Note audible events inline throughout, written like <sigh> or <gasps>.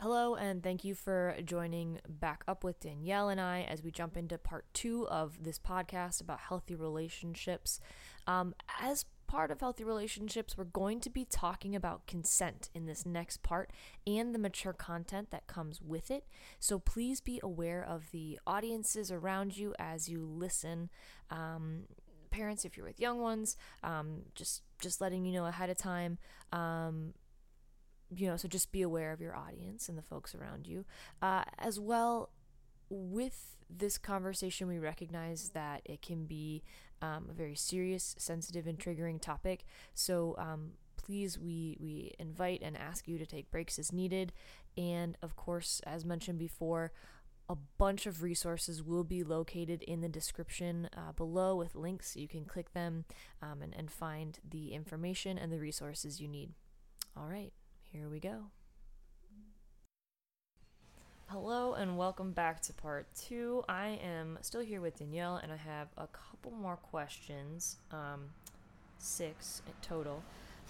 Hello, and thank you for joining back up with Danielle and I as we jump into part two of this podcast about healthy relationships. Um, as part of healthy relationships, we're going to be talking about consent in this next part and the mature content that comes with it. So please be aware of the audiences around you as you listen. Um, parents, if you're with young ones, um, just just letting you know ahead of time. You know, so just be aware of your audience and the folks around you. Uh, as well, with this conversation, we recognize that it can be um, a very serious, sensitive, and triggering topic. So um, please, we we invite and ask you to take breaks as needed. And of course, as mentioned before, a bunch of resources will be located in the description uh, below with links. You can click them um, and, and find the information and the resources you need. All right here we go. Hello and welcome back to part two. I am still here with Danielle and I have a couple more questions, um, six total,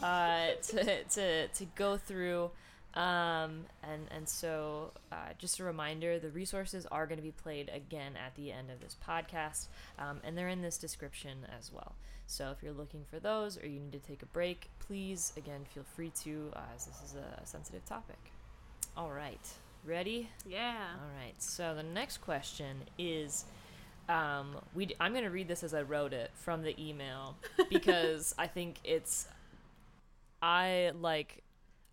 uh, <laughs> to, to, to go through. Um, and, and so, uh, just a reminder the resources are going to be played again at the end of this podcast, um, and they're in this description as well. So if you're looking for those or you need to take a break, please, again, feel free to, uh, as this is a sensitive topic. All right. Ready? Yeah. All right. So the next question is um, we d- I'm going to read this as I wrote it from the email <laughs> because I think it's I like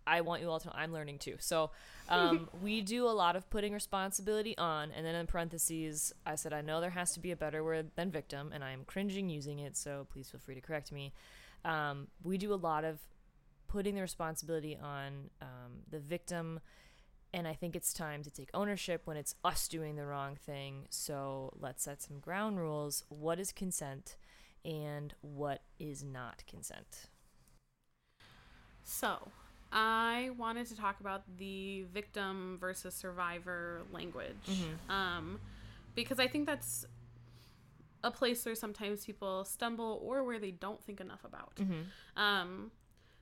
I want you all to know I'm learning too. So um, <laughs> we do a lot of putting responsibility on, and then in parentheses, I said, I know there has to be a better word than victim, and I am cringing using it, so please feel free to correct me. Um, we do a lot of putting the responsibility on um, the victim, and I think it's time to take ownership when it's us doing the wrong thing. So let's set some ground rules. What is consent, and what is not consent? So, I wanted to talk about the victim versus survivor language. Mhm. Um, because I think that's a place where sometimes people stumble or where they don't think enough about. Mm-hmm. Um,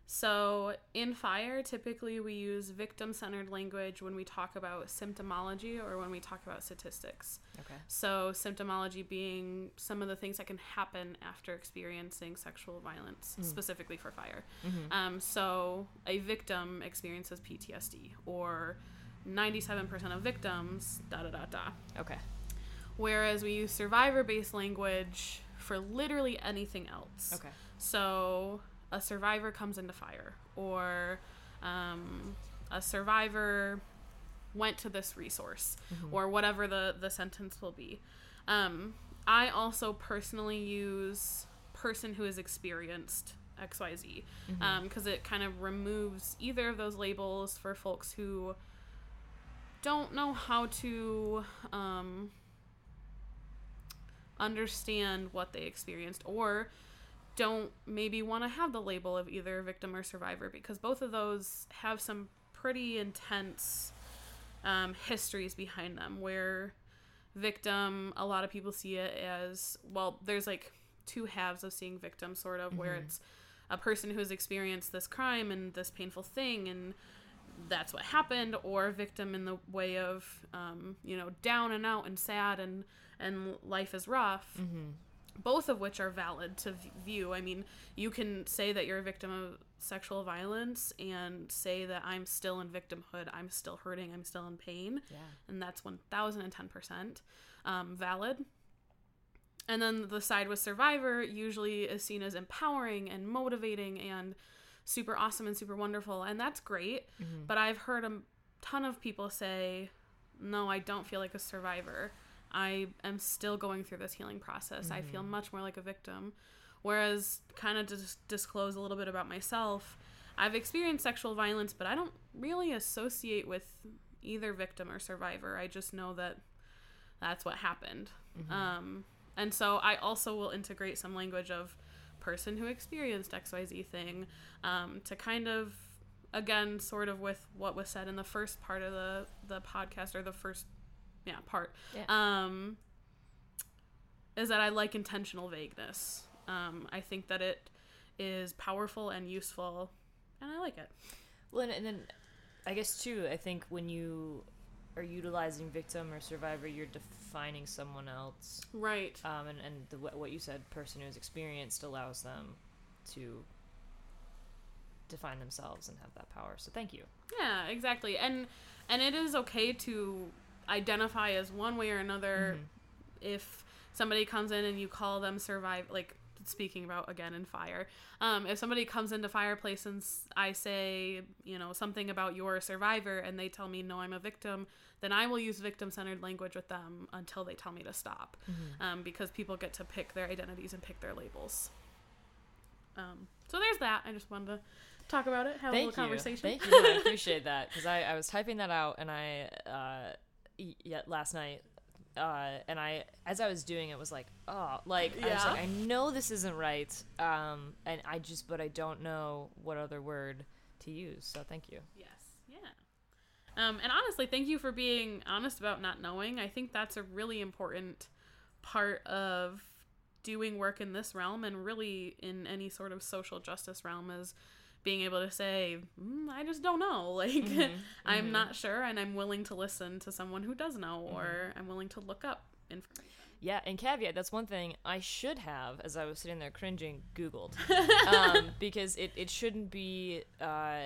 so in fire, typically we use victim centered language when we talk about symptomology or when we talk about statistics. Okay. So, symptomology being some of the things that can happen after experiencing sexual violence, Mm. specifically for fire. Mm-hmm. Um, so, a victim experiences PTSD, or 97% of victims, da da da da. Okay. Whereas we use survivor based language for literally anything else. Okay. So, a survivor comes into fire, or um, a survivor went to this resource, Mhm. or whatever the, the sentence will be. Um, I also personally use person who has experienced XYZ because it kind of removes either of those labels for folks who don't know how to um, understand what they experienced or don't maybe want to have the label of either victim or survivor because both of those have some pretty intense um, histories behind them where victim a lot of people see it as well there's like two halves of seeing victim sort of where Mhm. it's a person who has experienced this crime and this painful thing and that's what happened or victim in the way of um, you know down and out and sad and and life is rough Mm-hmm. Both of which are valid to view. I mean, you can say that you're a victim of sexual violence and say that I'm still in victimhood, I'm still hurting, I'm still in pain, Yeah. and that's 1010% um, valid. And then the side with survivor usually is seen as empowering and motivating and super awesome and super wonderful, and that's great. Mm-hmm. But I've heard a ton of people say, no, I don't feel like a survivor. I am still going through this healing process. I feel Mhm. much more like a victim. Whereas, kind of to dis- disclose a little bit about myself, I've experienced sexual violence, but I don't really associate with either victim or survivor. I just know that that's what happened. Mhm. Um, and so I also will integrate some language of person who experienced XYZ thing um, to kind of, again, sort of with what was said in the first part of the, the podcast or the first, yeah, part, Yeah. um, is that I like intentional vagueness. Um, I think that it is powerful and useful, and I like it. Well, and, and then I guess too. I think when you are utilizing victim or survivor, you're defining someone else. Right. Um, and and the, what you said, person who's experienced allows them to define themselves and have that power. So thank you. Yeah, exactly. And and it is okay to identify as one way or another Mm-hmm. if somebody comes in and you call them survive like speaking about again in fire um, if somebody comes into fireplace and i say you know something about your survivor and they tell me no i'm a victim then i will use victim-centered language with them until they tell me to stop Mm-hmm. um, because people get to pick their identities and pick their labels um, so there's that i just wanted to talk about it have a Thank little you. conversation Thank you. I <laughs> appreciate that because I, I was typing that out and I uh y- yeah last night uh and I as I was doing it was like oh like I was like I know this isn't right um and I just but I don't know what other word to use so thank you. Yes. Yeah. Um, and honestly, thank you for being honest about not knowing. I think that's a really important part of doing work in this realm and really in any sort of social justice realm is being able to say, mm, I just don't know. <laughs> Like, I'm not sure, and I'm willing to listen to someone who does know, or I'm willing to look up information. Yeah, and caveat, that's one thing I should have, as I was sitting there cringing, Googled. <laughs> um, because it, it shouldn't be uh,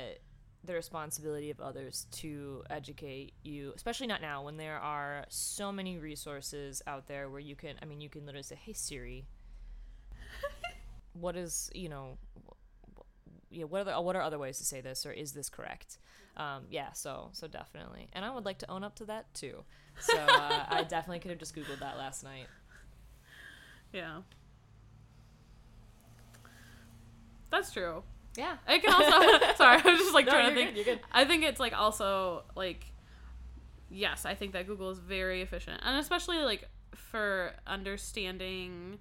the responsibility of others to educate you, especially not now when there are so many resources out there where you can, I mean, you can literally say, hey, Siri, <laughs> what is, you know, wh- yeah, what are, the, what are other ways to say this, or is this correct? Um, yeah, so so definitely, and I would like to own up to that too. So <laughs> uh, I definitely could have just googled that last night. Yeah. That's true. Yeah. I can also <laughs> sorry, I was just like No, trying to think. good, you're good. I think it's like also like yes, I think that Google is very efficient. And especially like for understanding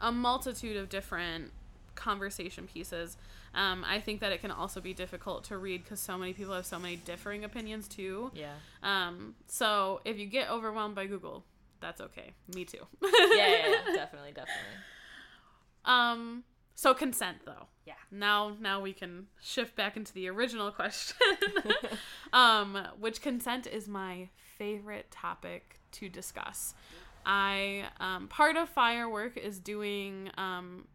a multitude of different conversation pieces. Um, I think that it can also be difficult to read because so many people have so many differing opinions too. Yeah. Um, so if you get overwhelmed by Google, that's okay. Me too. Yeah, yeah, yeah, <laughs> definitely, definitely. Um, so consent though. Yeah. Now, now we can shift back into the original question. <laughs> um, which consent is my favorite topic to discuss. I um, part of firework is doing um,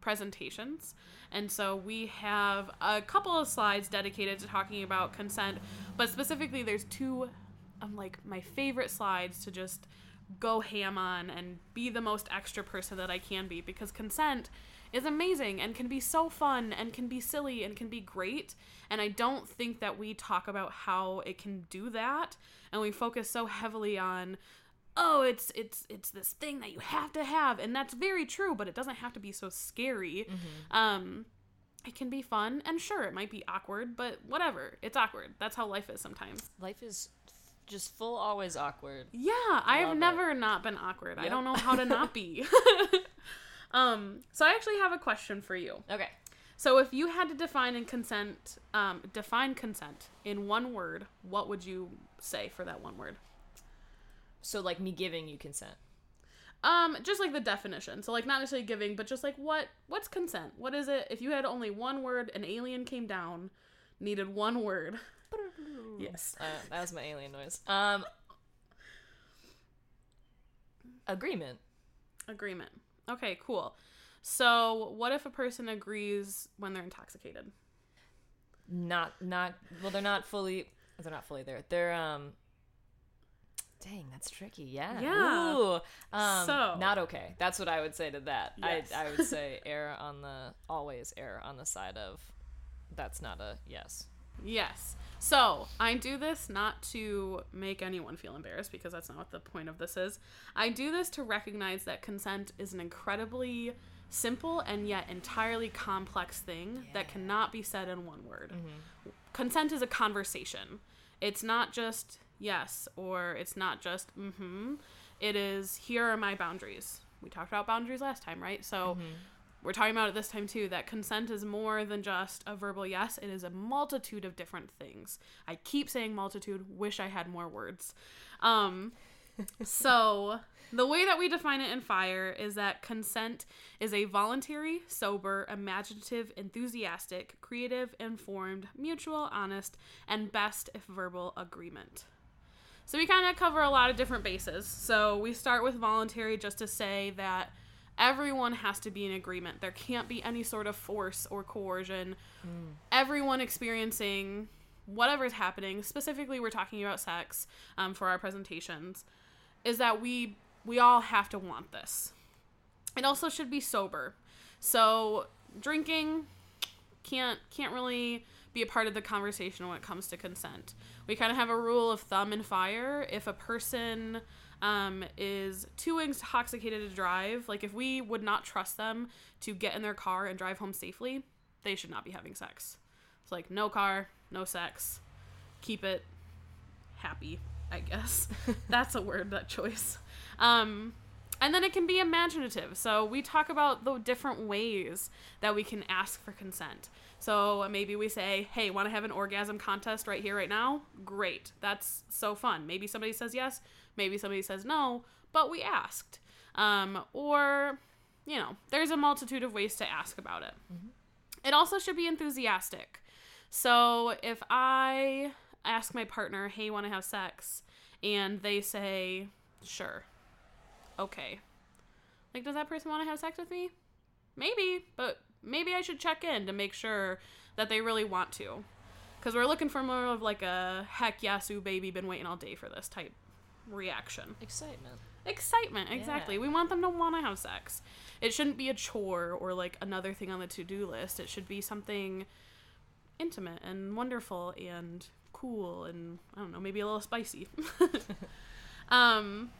presentations, and so we have a couple of slides dedicated to talking about consent. But specifically, there's two of like my favorite slides to just go ham on and be the most extra person that I can be because consent is amazing and can be so fun and can be silly and can be great. And I don't think that we talk about how it can do that and we focus so heavily on oh it's it's it's this thing that you have to have and that's very true but it doesn't have to be so scary um it can be fun and sure it might be awkward but whatever it's awkward that's how life is sometimes Life is just full always awkward. yeah, I have Love it. never not been awkward. I don't know how to not be. <laughs> <laughs> um, so I actually have a question for you. Okay. So if you had to define and consent, um, define consent in one word, what would you say for that one word? So like me giving you consent. Um, just like the definition. So like not necessarily giving, but just like what what's consent? What is it? If you had only one word, an alien came down, needed one word. <laughs> Yes. Uh, that was my alien noise. Um. Agreement. Agreement. Okay, cool. So what if a person agrees when they're intoxicated? Not not well. They're not fully. They're not fully there. They're um. Dang, that's tricky. Yeah. Yeah. Ooh. Um, So- not okay. That's what I would say to that. Yes. I I would say <laughs> err on the always err on the side of that's not a yes. Yes. So I do this not to make anyone feel embarrassed because that's not what the point of this is. I do this to recognize that consent is an incredibly simple and yet entirely complex thing that cannot be said in one word. Consent is a conversation. It's not just yes or it's not just mm-hmm. It is here are my boundaries. We talked about boundaries last time, right? So we're talking about it this time too that consent is more than just a verbal yes it is a multitude of different things i keep saying multitude wish i had more words um <laughs> so, the way that we define it in FIRE is that consent is a voluntary, sober, imaginative, enthusiastic, creative, informed, mutual, honest, and best if verbal agreement. So we kind of cover a lot of different bases. So we start with voluntary just to say that everyone has to be in agreement. There can't be any sort of force or coercion. Mm. Everyone experiencing whatever's happening, specifically we're talking about sex um, for our presentations, is that we we all have to want this. It also should be sober. So drinking can't can't really be a part of the conversation when it comes to consent. We kind of have a rule of thumb in fire. If a person um, is too intoxicated to drive, like if we would not trust them to get in their car and drive home safely, they should not be having sex. It's like no car, no sex. Keep it happy, I guess. <laughs> That's a word, that choice. Um, and then it can be imaginative. So we talk about the different ways that we can ask for consent. So maybe we say, hey, want to have an orgasm contest right here, right now? Great. That's so fun. Maybe somebody says yes, maybe somebody says no, but we asked. Um, or, you know, there's a multitude of ways to ask about it. Mm-hmm. It also should be enthusiastic. So if I ask my partner, hey, want to have sex? And they say, sure. Okay. Like, does that person want to have sex with me? Maybe, but maybe I should check in to make sure that they really want to. Because we're looking for more of like a heck ooh baby, been waiting all day for this type reaction. Excitement. Excitement, exactly. Yeah. We want them to want to have sex. It shouldn't be a chore or like another thing on the to do list. It should be something intimate and wonderful and cool and I don't know, maybe a little spicy. <laughs> um,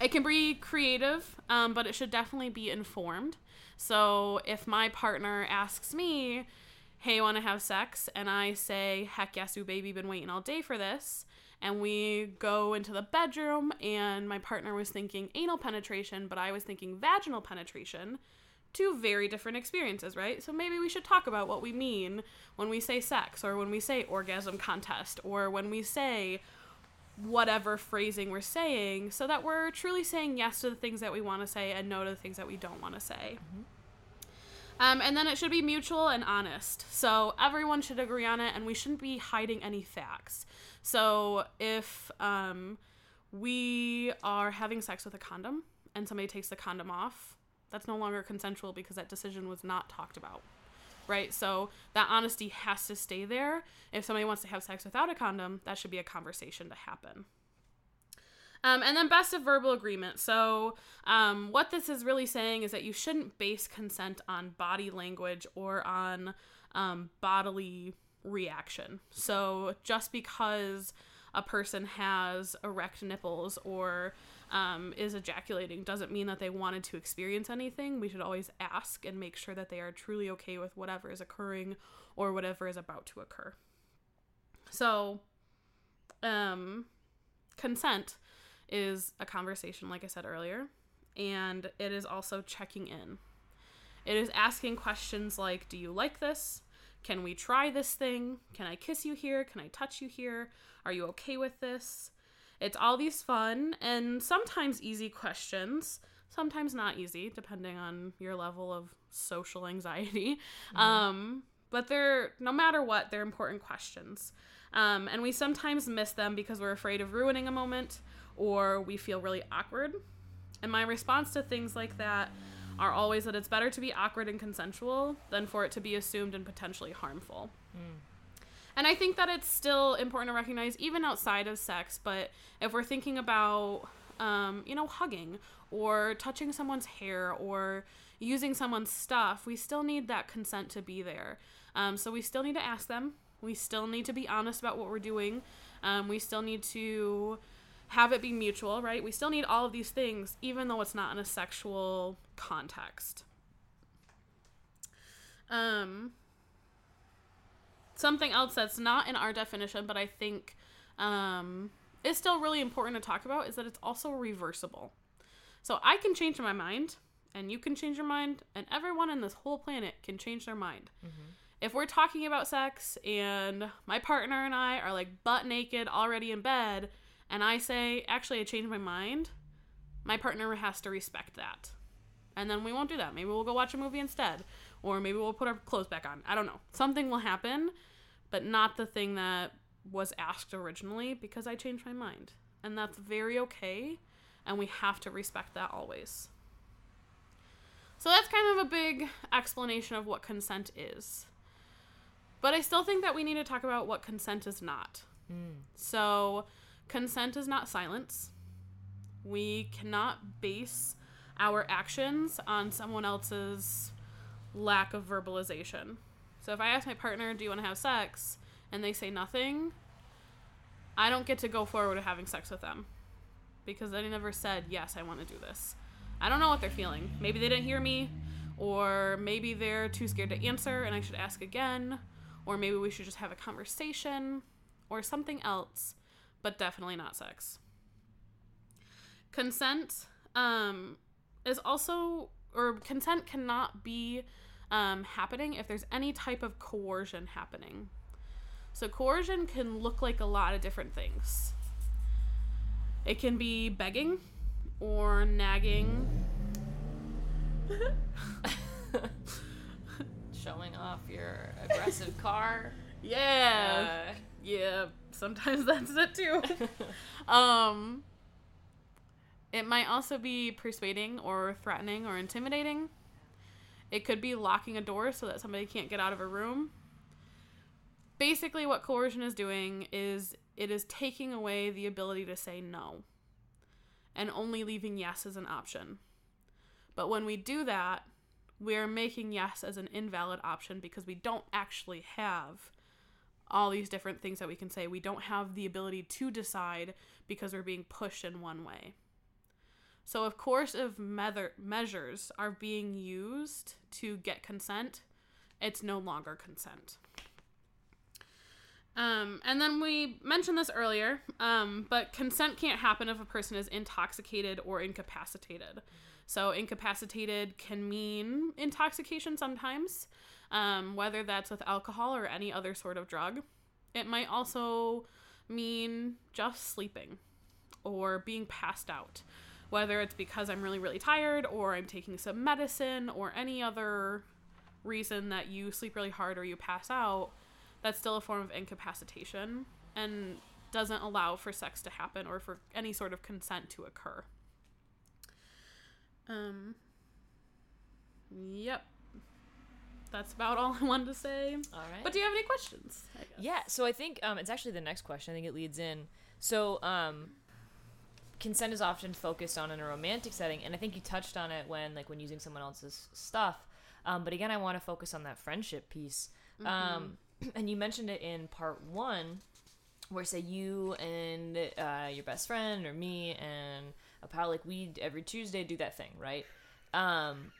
it can be creative, um, but it should definitely be informed. So if my partner asks me, hey, want to have sex? And I say, heck yes, you baby, been waiting all day for this. And we go into the bedroom, and my partner was thinking anal penetration, but I was thinking vaginal penetration. Two very different experiences, right? So maybe we should talk about what we mean when we say sex, or when we say orgasm contest, or when we say whatever phrasing we're saying so that we're truly saying yes to the things that we want to say and no to the things that we don't want to say. Mm-hmm. Um, and then it should be mutual and honest. So everyone should agree on it, and we shouldn't be hiding any facts. So if um, we are having sex with a condom and somebody takes the condom off, that's no longer consensual because that decision was not talked about right? So that honesty has to stay there. If somebody wants to have sex without a condom, that should be a conversation to happen. Um, and then best of verbal agreement. So, um, what this is really saying is that you shouldn't base consent on body language or on um, bodily reaction. So, just because a person has erect nipples or um, is ejaculating doesn't mean that they wanted to experience anything. We should always ask and make sure that they are truly okay with whatever is occurring or whatever is about to occur. So, um, consent is a conversation, like I said earlier, and it is also checking in. It is asking questions like Do you like this? Can we try this thing? Can I kiss you here? Can I touch you here? Are you okay with this? It's all these fun and sometimes easy questions, sometimes not easy, depending on your level of social anxiety. Mm-hmm. Um, but they're, no matter what, they're important questions. Um, and we sometimes miss them because we're afraid of ruining a moment or we feel really awkward. And my response to things like that are always that it's better to be awkward and consensual than for it to be assumed and potentially harmful. Mm. And I think that it's still important to recognize, even outside of sex, but if we're thinking about, um, you know, hugging or touching someone's hair or using someone's stuff, we still need that consent to be there. Um, so we still need to ask them. We still need to be honest about what we're doing. Um, we still need to have it be mutual, right? We still need all of these things, even though it's not in a sexual context. Um, something else that's not in our definition, but I think um, is still really important to talk about is that it's also reversible. So I can change my mind, and you can change your mind, and everyone on this whole planet can change their mind. Mm-hmm. If we're talking about sex and my partner and I are like butt naked already in bed, and I say, actually, I changed my mind, my partner has to respect that. And then we won't do that. Maybe we'll go watch a movie instead. Or maybe we'll put our clothes back on. I don't know. Something will happen, but not the thing that was asked originally because I changed my mind. And that's very okay. And we have to respect that always. So that's kind of a big explanation of what consent is. But I still think that we need to talk about what consent is not. Mm. So, consent is not silence. We cannot base our actions on someone else's lack of verbalization. So, if I ask my partner, Do you want to have sex? and they say nothing, I don't get to go forward with having sex with them because they never said, Yes, I want to do this. I don't know what they're feeling. Maybe they didn't hear me, or maybe they're too scared to answer and I should ask again, or maybe we should just have a conversation, or something else, but definitely not sex. Consent um, is also, or consent cannot be um, happening if there's any type of coercion happening. So, coercion can look like a lot of different things. It can be begging or nagging. <laughs> Showing off your aggressive car. Yeah. Uh, Yeah, sometimes <laughs> that's it too. <laughs> um it might also be persuading or threatening or intimidating. It could be locking a door so that somebody can't get out of a room. Basically what coercion is doing is it is taking away the ability to say no and only leaving yes as an option. But when we do that, we're making yes as an invalid option because we don't actually have all these different things that we can say. We don't have the ability to decide because we're being pushed in one way. So, of course, if measures are being used to get consent, it's no longer consent. Um, and then we mentioned this earlier, um, but consent can't happen if a person is intoxicated or incapacitated. So, incapacitated can mean intoxication sometimes, um, whether that's with alcohol or any other sort of drug. It might also mean just sleeping or being passed out, whether it's because I'm really, really tired or I'm taking some medicine or any other reason that you sleep really hard or you pass out. That's still a form of incapacitation and doesn't allow for sex to happen or for any sort of consent to occur. Um, yep. That's about all I wanted to say. all right. But do you have any questions? Yeah, so I think um, it's actually the next question. I think it leads in. So, um, consent is often focused on in a romantic setting, and I think you touched on it when, like, when using someone else's stuff. Um, but again, I want to focus on that friendship piece. Um, <clears throat> and you mentioned it in part one, where say you and uh, your best friend or me and a pal, like we every Tuesday do that thing, right? Um,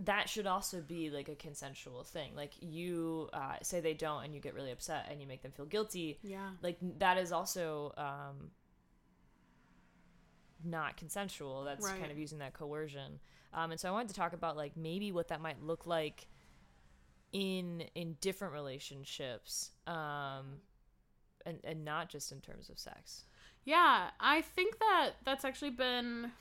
that should also be like a consensual thing. Like you uh, say they don't, and you get really upset, and you make them feel guilty. Yeah. Like that is also um, not consensual. That's Right. kind of using that coercion. Um, and so I wanted to talk about like maybe what that might look like in in different relationships, um, and and not just in terms of sex. Yeah, I think that that's actually been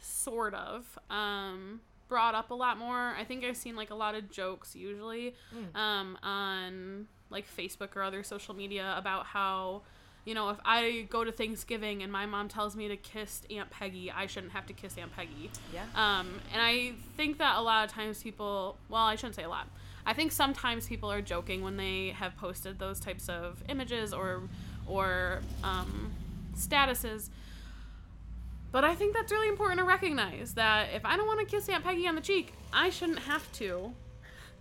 sort of um, brought up a lot more. I think I've seen like a lot of jokes usually um, on like Facebook or other social media about how you know if I go to Thanksgiving and my mom tells me to kiss Aunt Peggy, I shouldn't have to kiss Aunt Peggy. Yeah. Um, and I think that a lot of times people, well, I shouldn't say a lot. I think sometimes people are joking when they have posted those types of images or or um, statuses. But I think that's really important to recognize that if I don't want to kiss Aunt Peggy on the cheek, I shouldn't have to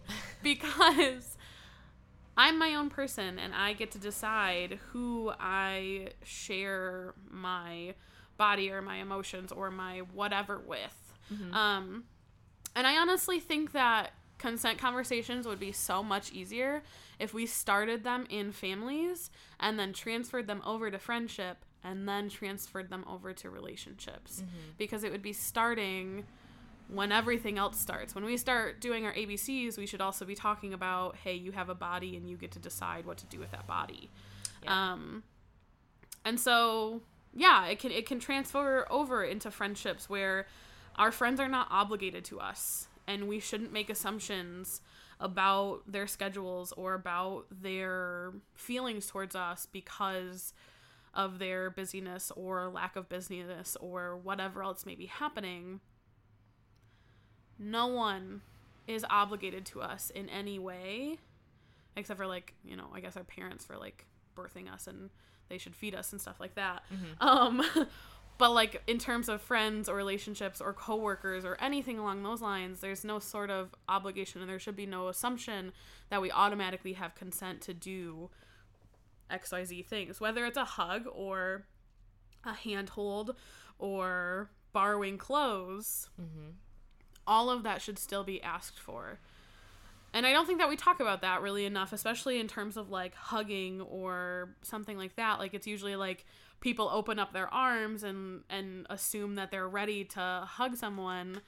<laughs> because I'm my own person and I get to decide who I share my body or my emotions or my whatever with. Um, and I honestly think that consent conversations would be so much easier if we started them in families and then transferred them over to friendship and then transferred them over to relationships. Because it would be starting when everything else starts. When we start doing our ABCs, we should also be talking about hey, you have a body and you get to decide what to do with that body. Yeah. Um, and so yeah, it can it can transfer over into friendships where our friends are not obligated to us and we shouldn't make assumptions about their schedules or about their feelings towards us because of their busyness or lack of busyness or whatever else may be happening. No one is obligated to us in any way except for like, you know, I guess our parents for like birthing us and they should feed us and stuff like that. Um <laughs> but like in terms of friends or relationships or coworkers or anything along those lines there's no sort of obligation and there should be no assumption that we automatically have consent to do xyz things whether it's a hug or a handhold or borrowing clothes all of that should still be asked for and I don't think that we talk about that really enough, especially in terms of like hugging or something like that. Like it's usually like people open up their arms and and assume that they're ready to hug someone,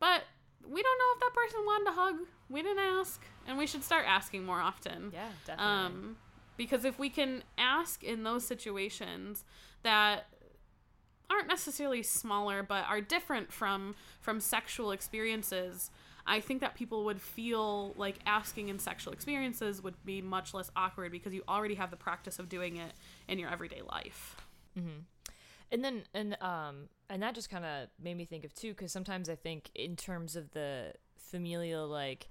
but we don't know if that person wanted to hug. We didn't ask, and we should start asking more often. Yeah, definitely. Um, because if we can ask in those situations that aren't necessarily smaller but are different from from sexual experiences. I think that people would feel like asking in sexual experiences would be much less awkward because you already have the practice of doing it in your everyday life. And then and um and that just kind of made me think of too because sometimes i think in terms of the familial like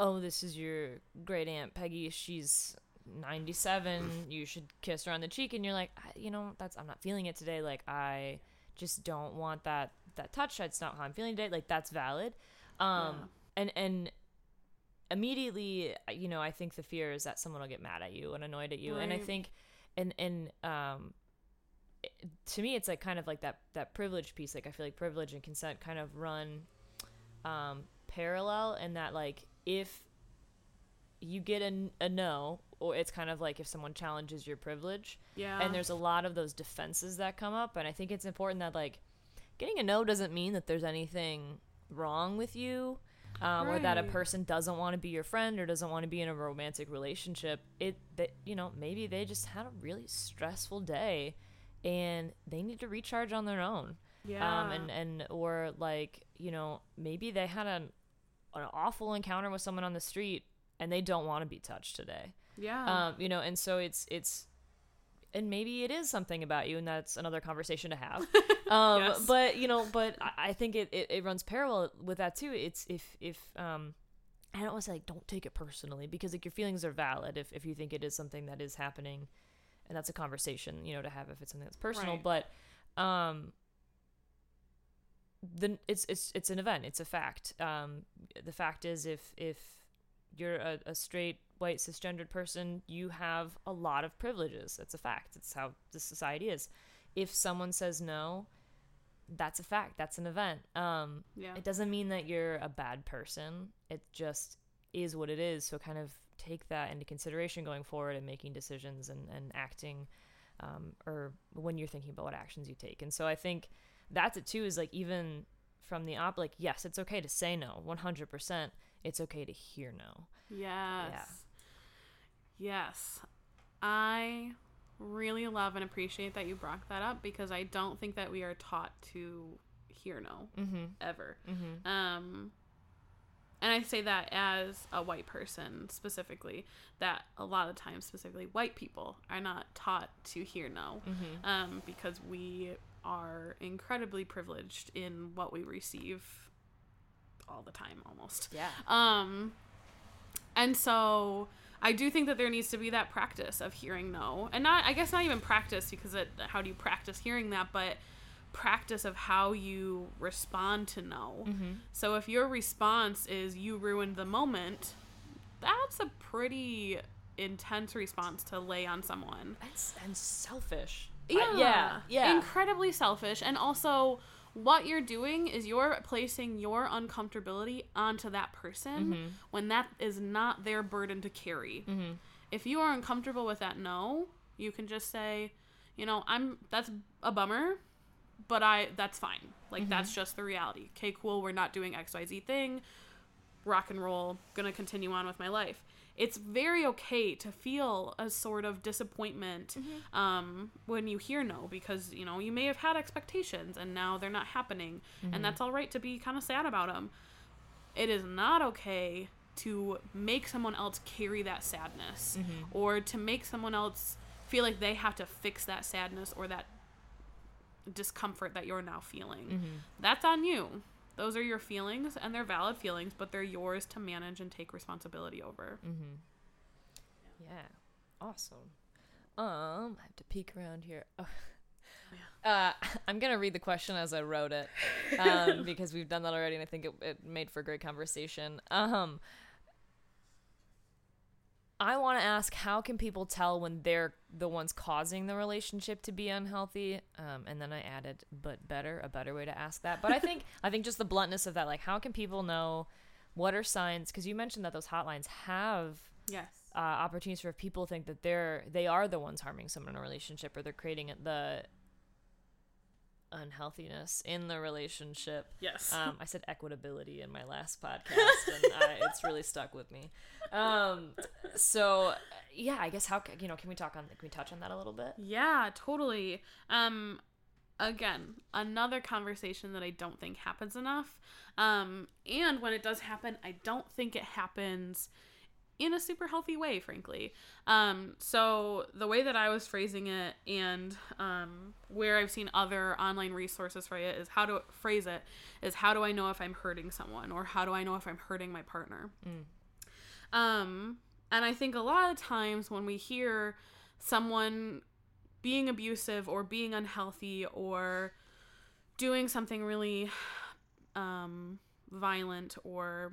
oh this is your great aunt peggy she's 97 you should kiss her on the cheek and you're like you know that's i'm not feeling it today. Like i just don't want that that touch. That's not how i'm feeling today. Like that's valid. Um and and immediately you know i think the fear is that someone will get mad at you and annoyed at you. And i think and and um it- to me it's like kind of like that that privilege piece. Like i feel like privilege and consent kind of run um parallel and that like if you get a, a no or it's kind of like if someone challenges your privilege. Yeah. And there's a lot of those defenses that come up and i think it's important that like getting a no doesn't mean that there's anything wrong with you um, or that a person doesn't want to be your friend or doesn't want to be in a romantic relationship. It that you know maybe they just had a really stressful day and they need to recharge on their own. Yeah um and and or like you know maybe they had an an awful encounter with someone on the street and they don't want to be touched today yeah um, you know, and so it's it's, and maybe it is something about you, and that's another conversation to have. <laughs> Um, Yes. but you know, but I, I think it, it it runs parallel with that too. It's if if um, I don't want to say like don't take it personally because like your feelings are valid if if you think it is something that is happening, and that's a conversation you know to have if it's something that's personal. Right. But um, then it's it's it's an event. It's a fact. Um, the fact is if if you're a, a straight white cisgendered person, you have a lot of privileges. That's a fact. It's how the society is. If someone says no, that's a fact. That's an event. Um, yeah it doesn't mean that you're a bad person. It just is what it is. So kind of take that into consideration going forward and making decisions and, and acting um, or when you're thinking about what actions you take. And so I think that's it too is like even from the op like yes, it's okay to say no. 100%. It's okay to hear no. Yes. Yes. I really love and appreciate that you brought that up because I don't think that we are taught to hear no Mhm. ever. Mhm. Um and I say that as a white person specifically, that a lot of times, specifically white people, are not taught to hear no, Mhm. um, because we are incredibly privileged in what we receive all the time, almost. Yeah. Um, and so I do think that there needs to be that practice of hearing no, and not I guess not even practice because it, how do you practice hearing that, but practice of how you respond to no. Mhm. So if your response is you ruined the moment, that's a pretty intense response to lay on someone. And, and selfish. I- Yeah. yeah. Yeah. Incredibly selfish. And also, what you're doing is you're placing your uncomfortability onto that person Mhm. when that is not their burden to carry. Mhm. If you are uncomfortable with that no, you can just say, you know, I'm that's a bummer, but I that's fine. Like that's just the reality. Okay, cool, we're not doing XYZ thing. Rock and roll, gonna continue on with my life. It's very okay to feel a sort of disappointment mm-hmm. um, when you hear no because you know you may have had expectations and now they're not happening and mm-hmm. that's all right to be kind of sad about them it is not okay to make someone else carry that sadness mm-hmm. or to make someone else feel like they have to fix that sadness or that discomfort that you're now feeling. That's on you. Those are your feelings and they're valid feelings, but they're yours to manage and take responsibility over. Yeah. Awesome. Um, I have to peek around here. <laughs> Oh. Uh, <laughs> I'm gonna read the question as I wrote it, um, <laughs> because we've done that already, and I think it, it made for a great conversation. Um, I want to ask, how can people tell when they're the ones causing the relationship to be unhealthy? Um, and then I added, but better, a better way to ask that. But I think, <laughs> I think just the bluntness of that, like, how can people know what are signs? Because you mentioned that those hotlines have Yes. uh, opportunities for if people think that they're they are the ones harming someone in a relationship or they're creating the unhealthiness in the relationship. Yes. Um, I said equitability in my last <laughs> podcast, and I, it's really stuck with me. Um, so yeah, I guess how you know can we talk on can we touch on that a little bit? Yeah, totally. Um again, another conversation that I don't think happens enough. Um and when it does happen, I don't think it happens in a super healthy way, frankly. Um so the way that I was phrasing it and um where I've seen other online resources for it is how to phrase it is how do I know if I'm hurting someone or how do I know if I'm hurting my partner? Um, and I think a lot of times when we hear someone being abusive or being unhealthy or doing something really um, violent or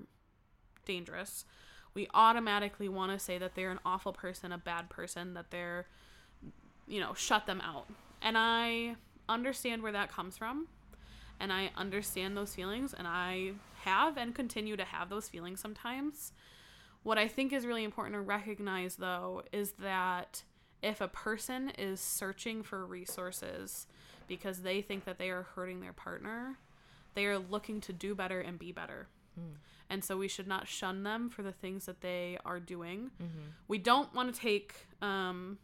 dangerous, we automatically want to say that they're an awful person, a bad person, that they're, you know, shut them out. And I understand where that comes from. And I understand those feelings. And I have and continue to have those feelings sometimes. What I think is really important to recognize, though, is that if a person is searching for resources because they think that they are hurting their partner, they are looking to do better and be better. And so we should not shun them for the things that they are doing. We don't want to take um,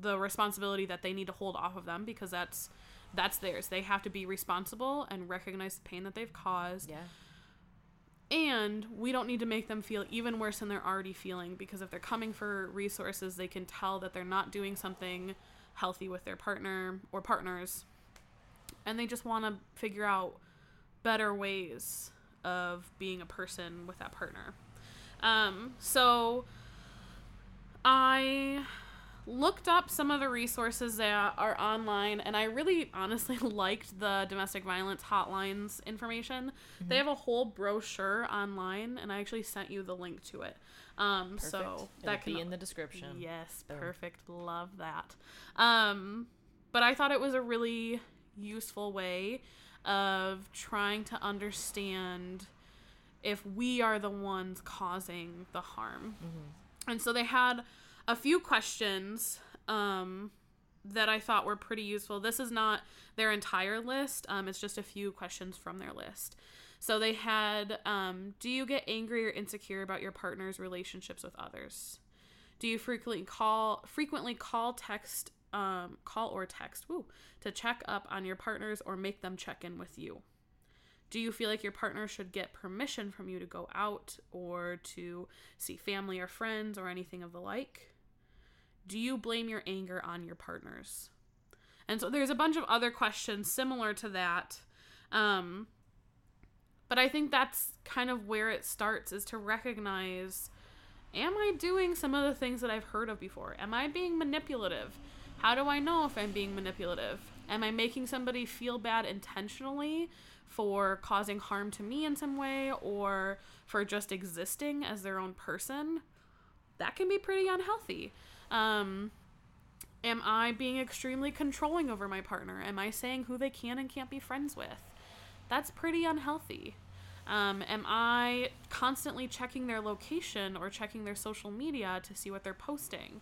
the responsibility that they need to hold off of them because that's that's theirs. They have to be responsible and recognize the pain that they've caused. Yeah. And we don't need to make them feel even worse than they're already feeling because if they're coming for resources, they can tell that they're not doing something healthy with their partner or partners. And they just want to figure out better ways of being a person with that partner. Um, so I looked up some of the resources that are online and I really honestly <laughs> liked the domestic violence hotlines information. They have a whole brochure online and I actually sent you the link to it. Um Perfect. so It'll that can be in the description. Yes, Boom. perfect. Love that. Um, but I thought it was a really useful way of trying to understand if we are the ones causing the harm. And so they had a few questions um, that I thought were pretty useful. This is not their entire list, um, it's just a few questions from their list. So they had um, Do you get angry or insecure about your partner's relationships with others? Do you frequently call frequently call text um, call or text woo, to check up on your partners or make them check in with you? Do you feel like your partner should get permission from you to go out or to see family or friends or anything of the like? Do you blame your anger on your partners? And so there's a bunch of other questions similar to that. Um, but I think that's kind of where it starts is to recognize am I doing some of the things that I've heard of before? Am I being manipulative? How do I know if I'm being manipulative? Am I making somebody feel bad intentionally for causing harm to me in some way or for just existing as their own person? That can be pretty unhealthy. Um, am I being extremely controlling over my partner? Am I saying who they can and can't be friends with? That's pretty unhealthy. Um, am I constantly checking their location or checking their social media to see what they're posting?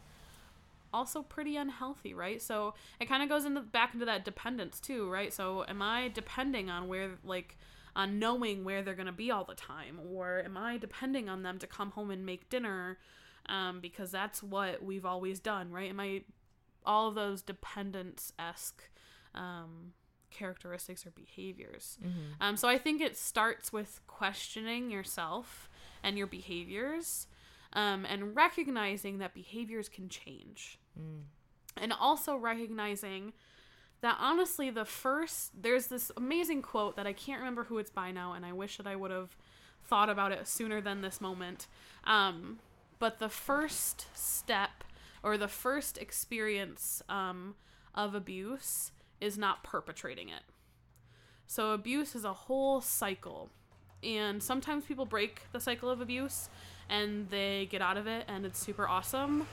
Also, pretty unhealthy, right? So it kind of goes into back into that dependence too, right? So am I depending on where, like, on knowing where they're gonna be all the time, or am I depending on them to come home and make dinner? Um, because that's what we've always done, right? And my all of those dependence esque um, characteristics or behaviors. Mm-hmm. Um, so I think it starts with questioning yourself and your behaviors, um, and recognizing that behaviors can change, Mm. and also recognizing that honestly the first there's this amazing quote that I can't remember who it's by now, and I wish that I would have thought about it sooner than this moment. Um, but the first step or the first experience um, of abuse is not perpetrating it. So abuse is a whole cycle. And sometimes people break the cycle of abuse and they get out of it and it's super awesome.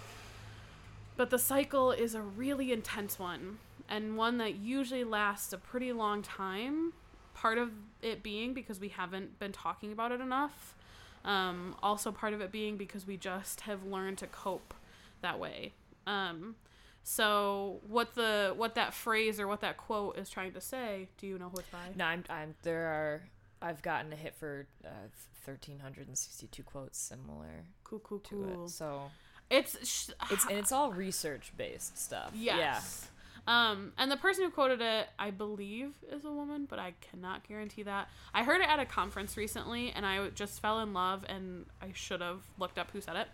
But the cycle is a really intense one and one that usually lasts a pretty long time. Part of it being because we haven't been talking about it enough. Um, also, part of it being because we just have learned to cope that way. Um, so, what the what that phrase or what that quote is trying to say? Do you know who it's by? No, I'm, I'm. There are. I've gotten a hit for uh, thirteen hundred and sixty-two quotes similar Cool, cool, to cool. it. So It's sh- it's and it's all research-based stuff. Yes. Um, and the person who quoted it, I believe, is a woman, but I cannot guarantee that. I heard it at a conference recently, and I just fell in love, and I should have looked up who said it.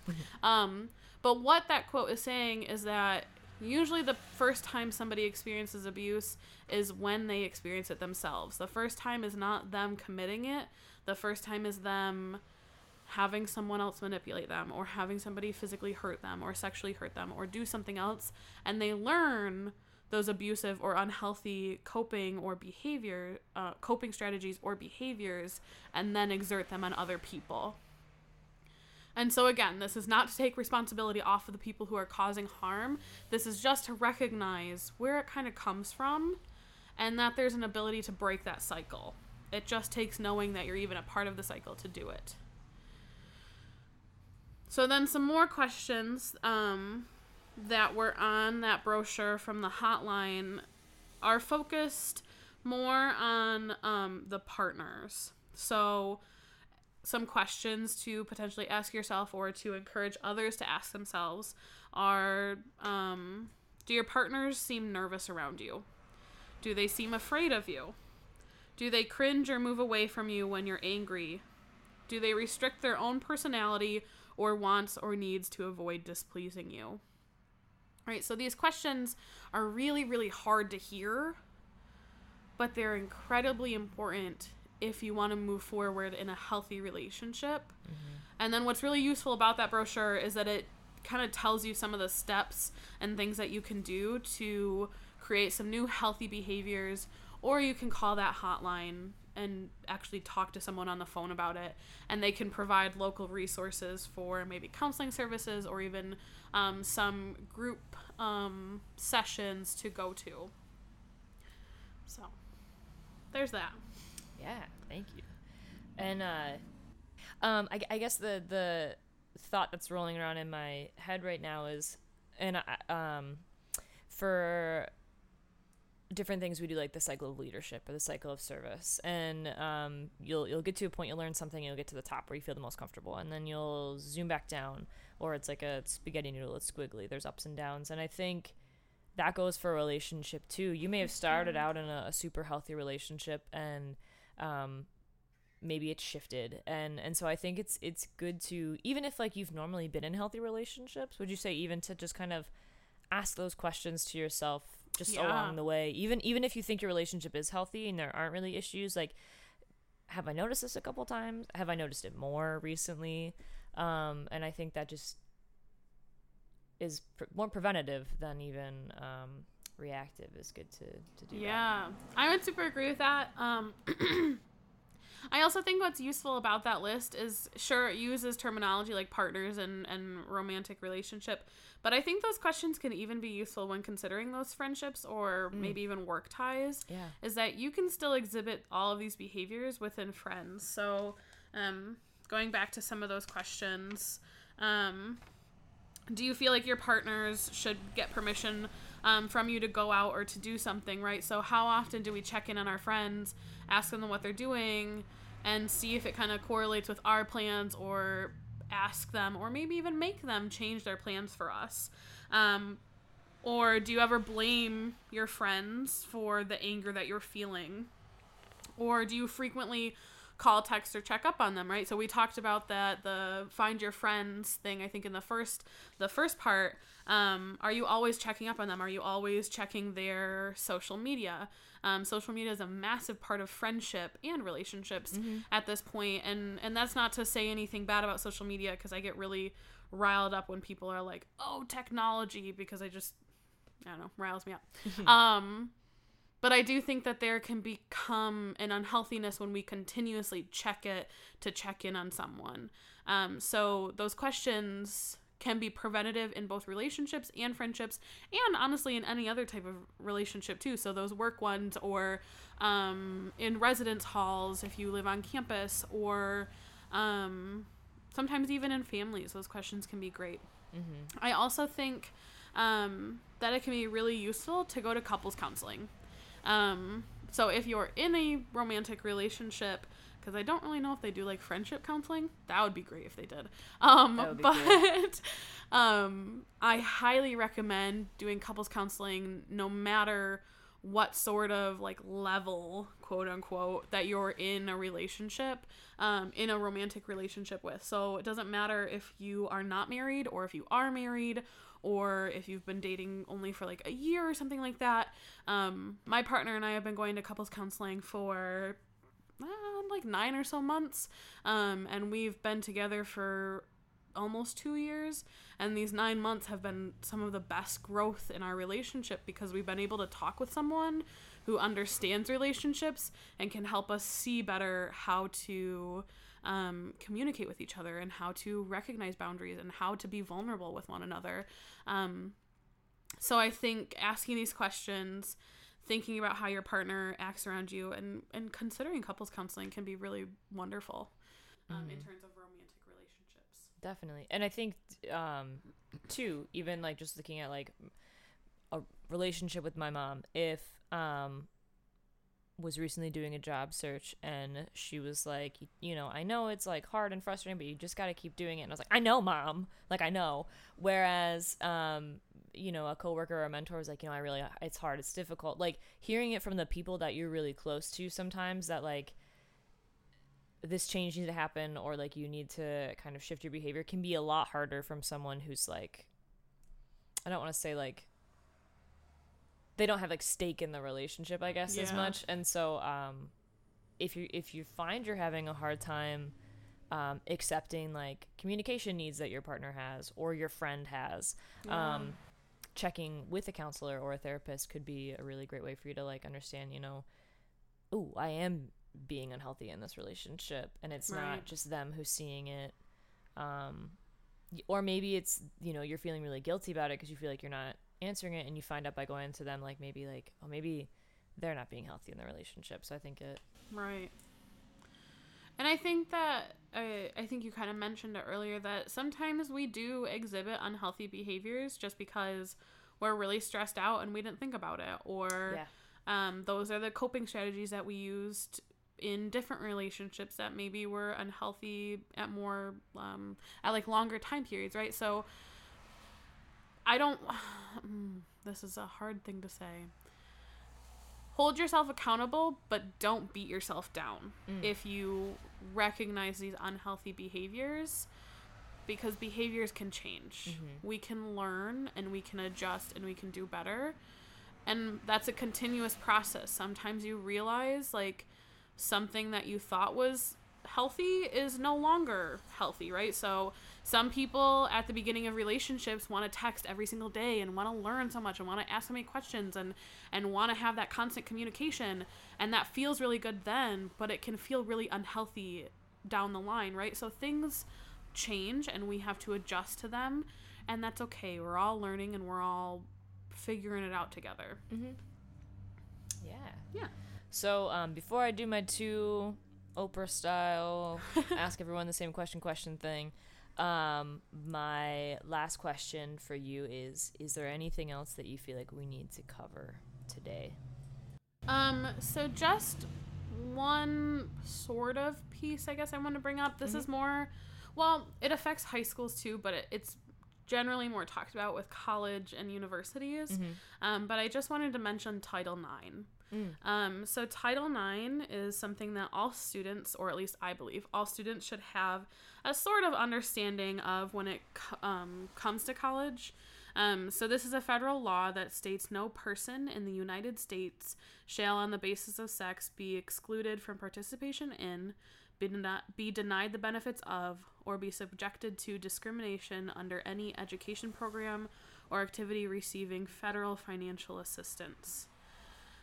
um, but what that quote is saying is that usually the first time somebody experiences abuse is when they experience it themselves. The first time is not them committing it. The first time is them having someone else manipulate them or having somebody physically hurt them or sexually hurt them or do something else and they learn those abusive or unhealthy coping or behavior uh, coping strategies or behaviors and then exert them on other people. And so again this is not to take responsibility off of the people who are causing harm. This is just to recognize where it kind of comes from and that there's an ability to break that cycle. It just takes knowing that you're even a part of the cycle to do it. So then some more questions um, that were on that brochure from the hotline are focused more on um, the partners. So some questions to potentially ask yourself or to encourage others to ask themselves are um, do your partners seem nervous around you? Do they seem afraid of you? Do they cringe or move away from you when you're angry? Do they restrict their own personality or wants or needs to avoid displeasing you? Right, so these questions are really, really hard to hear, but they're incredibly important if you want to move forward in a healthy relationship. And then what's really useful about that brochure is that it kind of tells you some of the steps and things that you can do to create some new healthy behaviors, or you can call that hotline and actually talk to someone on the phone about it. And they can provide local resources for maybe counseling services or even um, some group um, sessions to go to. So there's that. Yeah, thank you. And uh, um, I, I guess the the thought that's rolling around in my head right now is, and I, um, for different things we do like the cycle of leadership or the cycle of service. And um, you'll you'll get to a point you'll learn something you'll get to the top where you feel the most comfortable. And then you'll zoom back down or it's like a spaghetti noodle it's squiggly there's ups and downs. And i think that goes for a relationship too. You may have started out in a, a super healthy relationship and um, maybe it's shifted. And and so i think it's it's good to even if like you've normally been in healthy relationships would you say even to just kind of ask those questions to yourself just Yeah. along the way even even if you think your relationship is healthy and there aren't really issues like have i noticed this a couple times have i noticed it more recently um and i think that just is pre- more preventative than even um reactive is good to to do that. Yeah, I would super agree with that. Um, <clears throat> I also think what's useful about that list is sure it uses terminology like partners and, and romantic relationship, but I think those questions can even be useful when considering those friendships or maybe even work ties. yeah Is that you can still exhibit all of these behaviors within friends. So, um, going back to some of those questions, um, do you feel like your partners should get permission um, from you to go out or to do something, right? So, how often do we check in on our friends, ask them what they're doing, and see if it kind of correlates with our plans or ask them or maybe even make them change their plans for us? Um, or do you ever blame your friends for the anger that you're feeling? Or do you frequently call, text, or check up on them, right? So we talked about that the find your friends thing, I think in the first the first part. Um, are you always checking up on them? Are you always checking their social media? Um, social media is a massive part of friendship and relationships mm-hmm. at this point, and and that's not to say anything bad about social media because I get really riled up when people are like, "Oh, technology," because I just I don't know, riles me up. <laughs> um, but I do think that there can become an unhealthiness when we continuously check it to check in on someone. Um, so those questions can be preventative in both relationships and friendships, and honestly in any other type of relationship too. So those work ones, or um, in residence halls if you live on campus, or um, sometimes even in families, those questions can be great. Mm-hmm. I also think um, that it can be really useful to go to couples counseling. Um, so if you're in a romantic relationship, because I don't really know if they do like friendship counseling. That would be great if they did. Um, <laughs> but um, I highly recommend doing couples counseling no matter what sort of like level, quote unquote, that you're in a relationship, um, in a romantic relationship with. So it doesn't matter if you are not married or if you are married or if you've been dating only for like a year or something like that. Um, my partner and I have been going to couples counseling for like nine or so months, um, and we've been together for almost two years. And these nine months have been some of the best growth in our relationship because we've been able to talk with someone who understands relationships and can help us see better how to um, communicate with each other and how to recognize boundaries and how to be vulnerable with one another. Um, so I think asking these questions, thinking about how your partner acts around you, and and considering couples counseling can be really wonderful um, mm. in terms of romantic relationships. Definitely, and I think um, too, even like just looking at like a relationship with my mom, if um was recently doing a job search and she was like, you know, I know it's like hard and frustrating, but you just got to keep doing it. And I was like, I know, mom. Like, I know. Whereas, um, you know, a coworker or a mentor was like, you know, I really, it's hard, it's difficult. Like, hearing it from the people that you're really close to sometimes that, like, this change needs to happen or like you need to kind of shift your behavior can be a lot harder from someone who's like, I don't want to say like they don't have like stake in the relationship, I guess, yeah. as much. And so, um, if you if you find you're having a hard time um, accepting like communication needs that your partner has or your friend has, yeah. um, checking with a counselor or a therapist could be a really great way for you to like understand, you know, oh, I am being unhealthy in this relationship, and it's right. not just them who's seeing it. Um, or maybe it's you know you're feeling really guilty about it because you feel like you're not answering it and you find out by going to them like maybe like oh maybe they're not being healthy in the relationship. So i think it right. And i think that I, I think you kind of mentioned it earlier that sometimes we do exhibit unhealthy behaviors just because we're really stressed out and we didn't think about it or yeah. um, those are the coping strategies that we used in different relationships that maybe were unhealthy at more um, at like longer time periods right? So I don't. <sighs> This is a hard thing to say. Hold yourself accountable, but don't beat yourself down mm. if you recognize these unhealthy behaviors because behaviors can change. Mm-hmm. We can learn and we can adjust and we can do better. And that's a continuous process. Sometimes you realize like something that you thought was healthy is no longer healthy, right? So some people at the beginning of relationships want to text every single day and want to learn so much and want to ask so many questions and and want to have that constant communication and that feels really good then, but it can feel really unhealthy down the line, right? So things change and we have to adjust to them and that's okay. We're all learning and we're all figuring it out together. hmm Yeah. Yeah. So um, before I do my two Oprah style, <laughs> ask everyone the same question question thing. Um, my last question for you is Is there anything else that you feel like we need to cover today? Um, so just one sort of piece, I guess I want to bring up. This mm-hmm. is more Well, it affects high schools too, but it, it's generally more talked about with college and universities. Mm-hmm. Um, but I just wanted to mention Title IX. Mm. Um, so, Title IX is something that all students, or at least I believe, all students should have a sort of understanding of when it um, comes to college. Um, so, this is a federal law that states no person in the United States shall, on the basis of sex, be excluded from participation in, be, deni- be denied the benefits of, or be subjected to discrimination under any education program or activity receiving federal financial assistance.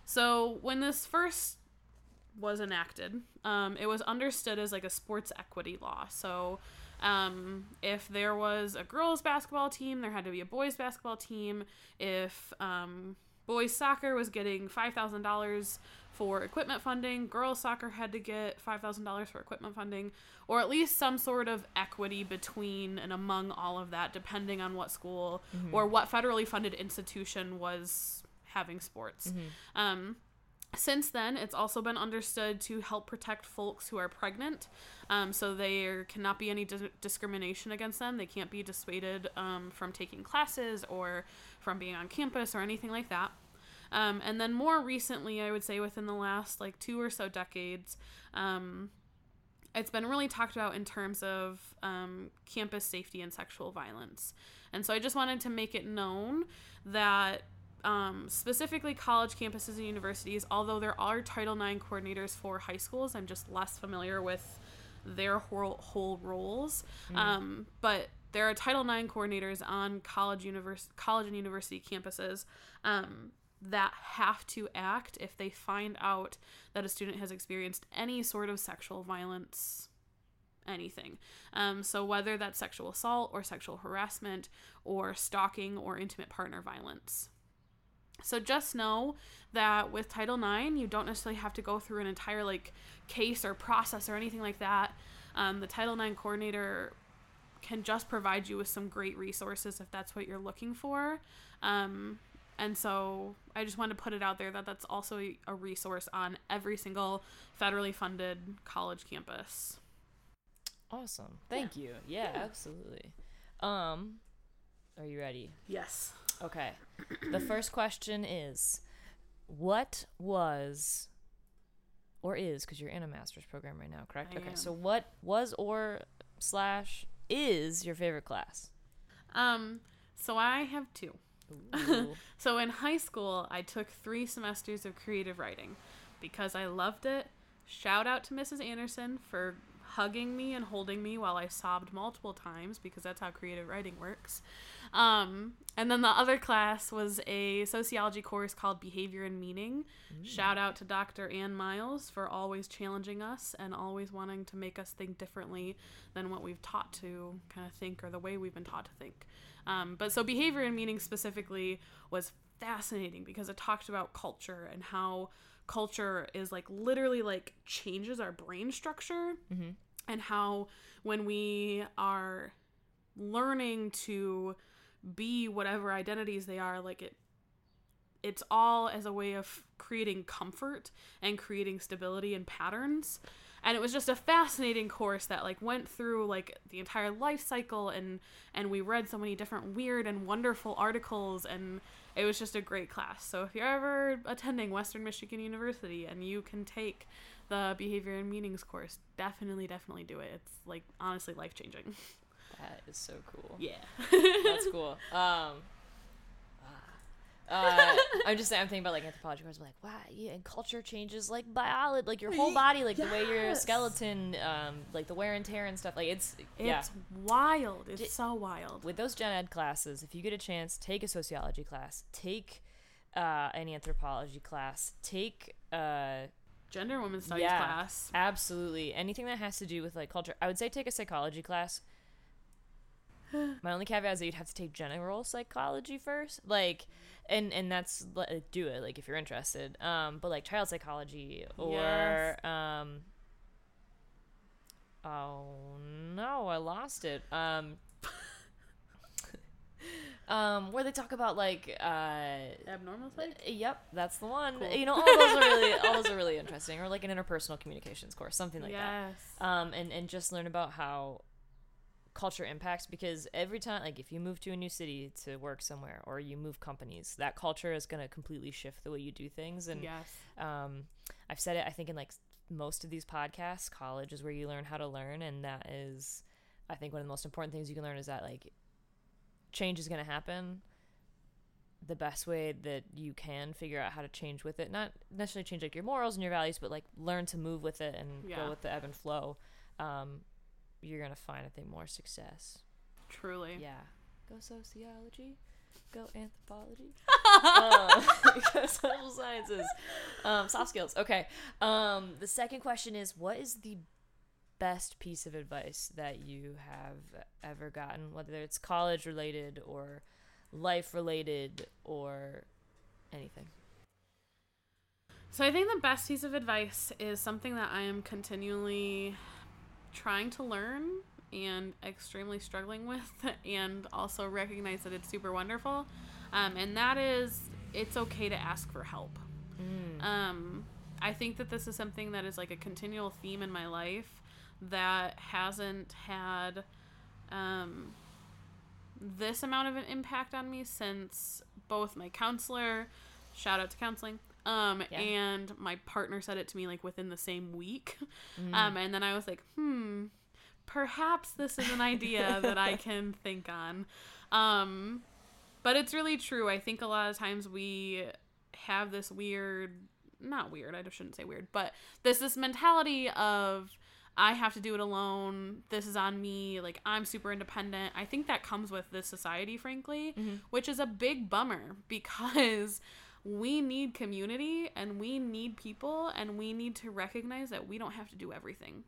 So when this first was enacted, um, it was understood as like a sports equity law. So um, if there was a girls basketball team, there had to be a boys basketball team. If um, boys soccer was getting five thousand dollars for equipment funding, girls soccer had to get five thousand dollars for equipment funding, or at least some sort of equity between and among all of that, depending on what school or what federally funded institution was having sports. Um, since then, it's also been understood to help protect folks who are pregnant. Um, so there cannot be any dis- discrimination against them. They can't be dissuaded um, from taking classes or from being on campus or anything like that. Um, and then more recently, I would say within the last like two or so decades, um, it's been really talked about in terms of um, campus safety and sexual violence. And so I just wanted to make it known that um, specifically college campuses and universities, although there are Title IX coordinators for high schools, I'm just less familiar with their whole, whole roles. Um, but there are Title IX coordinators on college, univers- college and university campuses um, that have to act if they find out that a student has experienced any sort of sexual violence anything. Um, so whether that's sexual assault or sexual harassment or stalking or intimate partner violence. So just know that with Title IX, you don't necessarily have to go through an entire like case or process or anything like that. Um, the Title IX coordinator can just provide you with some great resources if that's what you're looking for. Um, and so I just want to put it out there that that's also a resource on every single federally funded college campus. Awesome. Thank you. Yeah, Yeah. absolutely. Um, are you ready? Yes. Okay. the first question is what was or is because you're in a master's program right now, correct? I okay. am. So what was or slash is your favorite class? Um, so I have two. <laughs> So in high school, I took three semesters of creative writing because I loved it. Shout out to Mrs. Anderson for hugging me and holding me while I sobbed multiple times because that's how creative writing works. Um, and then the other class was a sociology course called Behavior and Meaning. Shout out to Dr. Ann Miles for always challenging us and always wanting to make us think differently than what we've taught to kind of think or the way we've been taught to think. Um, but so behavior and meaning specifically was fascinating because it talked about culture and how culture is like literally like changes our brain structure Mhm. and how when we are learning to be whatever identities they are like it it's all as a way of creating comfort and creating stability and patterns. And it was just a fascinating course that like went through like the entire life cycle and and we read so many different weird and wonderful articles and it was just a great class. So if you're ever attending western michigan university and you can take the behavior and meanings course definitely definitely do it. It's like honestly life changing <laughs> That is so cool. yeah That's <laughs> cool. Um, uh, I'm just saying, I'm thinking about like anthropology courses, like wow, yeah, and culture changes like biology, like your whole body, like the way your Yes. skeleton, um, like the wear and tear and stuff. Like it's yeah. it's wild it's Di- so wild With those gen ed classes, if you get a chance, take a sociology class, take uh, an anthropology class, take uh, gender women's studies Yeah. class absolutely anything that has to do with like culture. I would say take a psychology class. <gasps> My only caveat is that you'd have to take general psychology first, like, and and that's like, do it like if you're interested. Um, but like child psychology or Yes. um. Oh no, I lost it. Um. <laughs> um, where they talk about like uh abnormal psych Yep, that's the one. Cool. You know, all those are really all those are really <laughs> interesting, or like an interpersonal communications course, something like yes that. Um, and and just learn about how culture impacts because every time like if you move to a new city to work somewhere or you move companies that culture is going to completely shift the way you do things and yes. um, i've said it i think in like most of these podcasts college is where you learn how to learn and that is i think one of the most important things you can learn is that like change is going to happen the best way that you can figure out how to change with it not necessarily change like your morals and your values but like learn to move with it and Yeah. go with the ebb and flow um, you're gonna find i think more success. Truly. yeah. Go sociology. Go anthropology. Uh, <laughs> <laughs> go <laughs> social sciences. Um, soft skills. Okay. Um, the second question is what is the best piece of advice that you have ever gotten whether it's college related or life related or anything? So I think the best piece of advice is something that I am continually trying to learn and extremely struggling with, <laughs> and also recognize that it's super wonderful. Um, and that is, it's okay to ask for help. Um, I think that this is something that is like a continual theme in my life that hasn't had um, this amount of an impact on me since both my counselor, shout out to counseling, um, Yeah. and my partner said it to me like within the same week. Um, and then I was like, hmm, perhaps this is an idea that I <laughs> can think on. Um, but it's really true. I think a lot of times we have this weird, not weird, I just shouldn't say weird, but this this mentality of I have to do it alone. This is on me. Like I'm super independent. I think that comes with this society, frankly, which is a big bummer because we need community and we need people and we need to recognize that we don't have to do everything.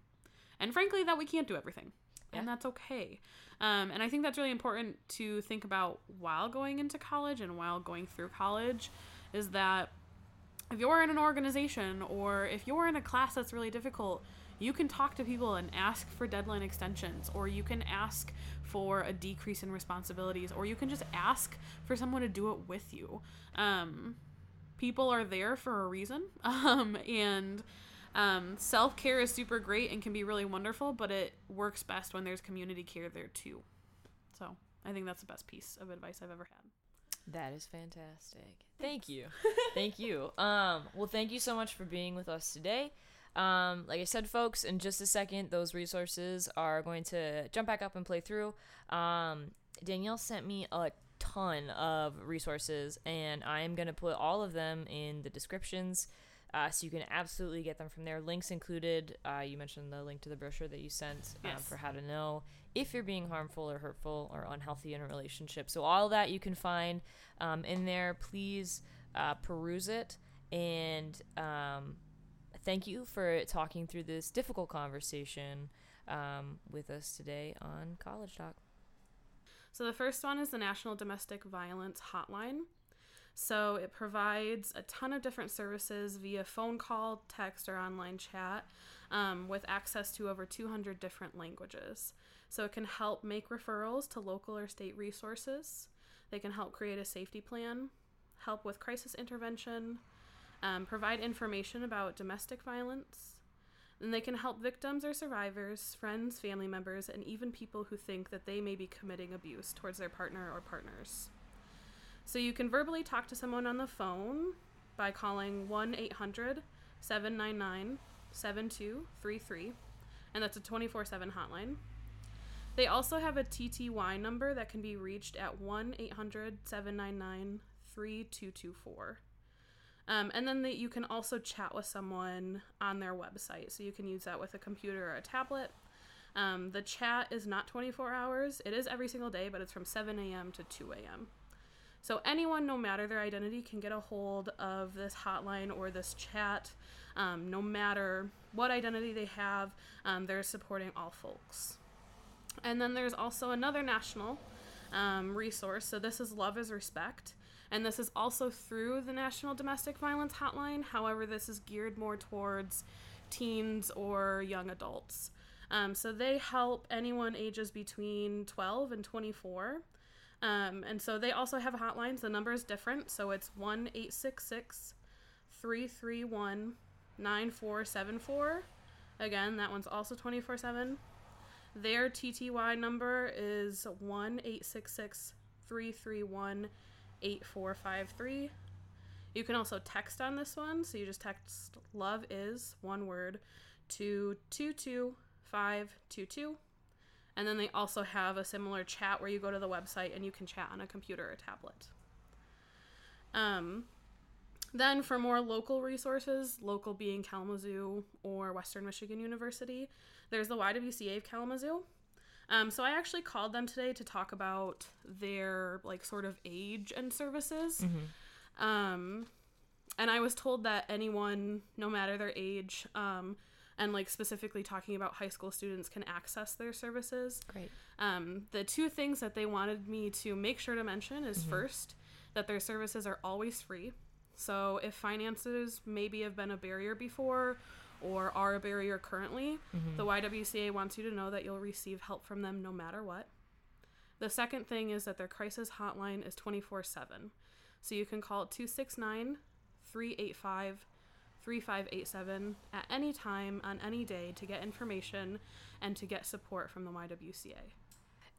And frankly, that we can't do everything. And that's okay. Um, and I think that's really important to think about while going into college and while going through college is that if you're in an organization or if you're in a class that's really difficult, you can talk to people and ask for deadline extensions, or you can ask for a decrease in responsibilities, or you can just ask for someone to do it with you. Um, people are there for a reason, <laughs> um, and um, self care is super great and can be really wonderful, but it works best when there's community care there too. So I think that's the best piece of advice I've ever had. That is fantastic. Thank you. <laughs> thank you. Um, well, thank you so much for being with us today. Um, like I said, folks, in just a second, those resources are going to jump back up and play through. Um, Danielle sent me a ton of resources, and I am going to put all of them in the descriptions. Uh, so you can absolutely get them from there. Links included. Uh, you mentioned the link to the brochure that you sent um, Yes. for how to know if you're being harmful or hurtful or unhealthy in a relationship. So all that you can find um, in there. Please uh, peruse it and um, thank you for talking through this difficult conversation um, with us today on College Talk. So the first one is the National Domestic Violence Hotline. So it provides a ton of different services via phone call, text, or online chat um, with access to over 200 different languages. So it can help make referrals to local or state resources. They can help create a safety plan, help with crisis intervention, um, provide information about domestic violence, and they can help victims or survivors, friends, family members, and even people who think that they may be committing abuse towards their partner or partners. So you can verbally talk to someone on the phone by calling 1 800 799 7233, and that's a 24 7 hotline. They also have a TTY number that can be reached at 1 800 799 3224. Um, and then that you can also chat with someone on their website. So you can use that with a computer or a tablet. Um, the chat is not 24 hours, it is every single day, but it's from 7 a.m. to 2 a.m. So anyone, no matter their identity, can get a hold of this hotline or this chat, um, no matter what identity they have. Um, they're supporting all folks. And then there's also another national um, resource. So this is Love is Respect. And this is also through the National Domestic Violence Hotline. However, this is geared more towards teens or young adults. Um, so they help anyone ages between 12 and 24. Um, and so they also have hotlines. The number is different. So it's 1 866 331 9474. Again, that one's also 24 7. Their TTY number is 1 866 331 8453. You can also text on this one. So you just text love is one word to 22522. And then they also have a similar chat where you go to the website and you can chat on a computer or tablet. Um, then for more local resources, local being Kalamazoo or Western Michigan University, there's the YWCA of Kalamazoo. Um, so I actually called them today to talk about their like sort of age and services. Um, and I was told that anyone, no matter their age, um, and like specifically talking about high school students, can access their services. Great. Um, the two things that they wanted me to make sure to mention is first that their services are always free. So if finances maybe have been a barrier before or are a barrier currently, mm-hmm. the YWCA wants you to know that you'll receive help from them no matter what. The second thing is that their crisis hotline is 24 7. So you can call 269 385 3587 at any time on any day to get information and to get support from the YWCA.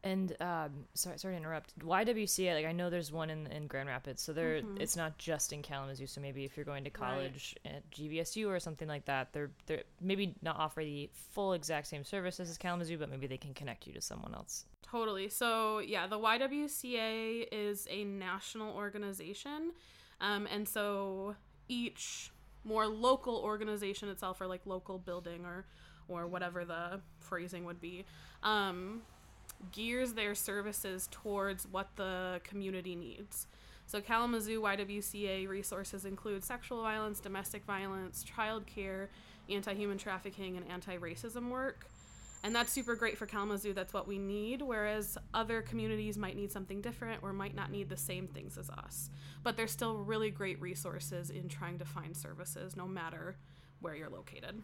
And um, sorry, sorry to interrupt. YWCA, like I know there's one in in Grand Rapids, so there Mhm. it's not just in Kalamazoo. So maybe if you're going to Right. college at GVSU or something like that, they're they're maybe not offer the full exact same services as Kalamazoo, but maybe they can connect you to someone else. Totally. So, yeah, the YWCA is a national organization. Um, and so each more local organization itself, or like local building, or, or whatever the phrasing would be, um, gears their services towards what the community needs. So, Kalamazoo YWCA resources include sexual violence, domestic violence, child care, anti human trafficking, and anti racism work. And that's super great for Kalamazoo. That's what we need. Whereas other communities might need something different or might not need the same things as us. But there's still really great resources in trying to find services no matter where you're located.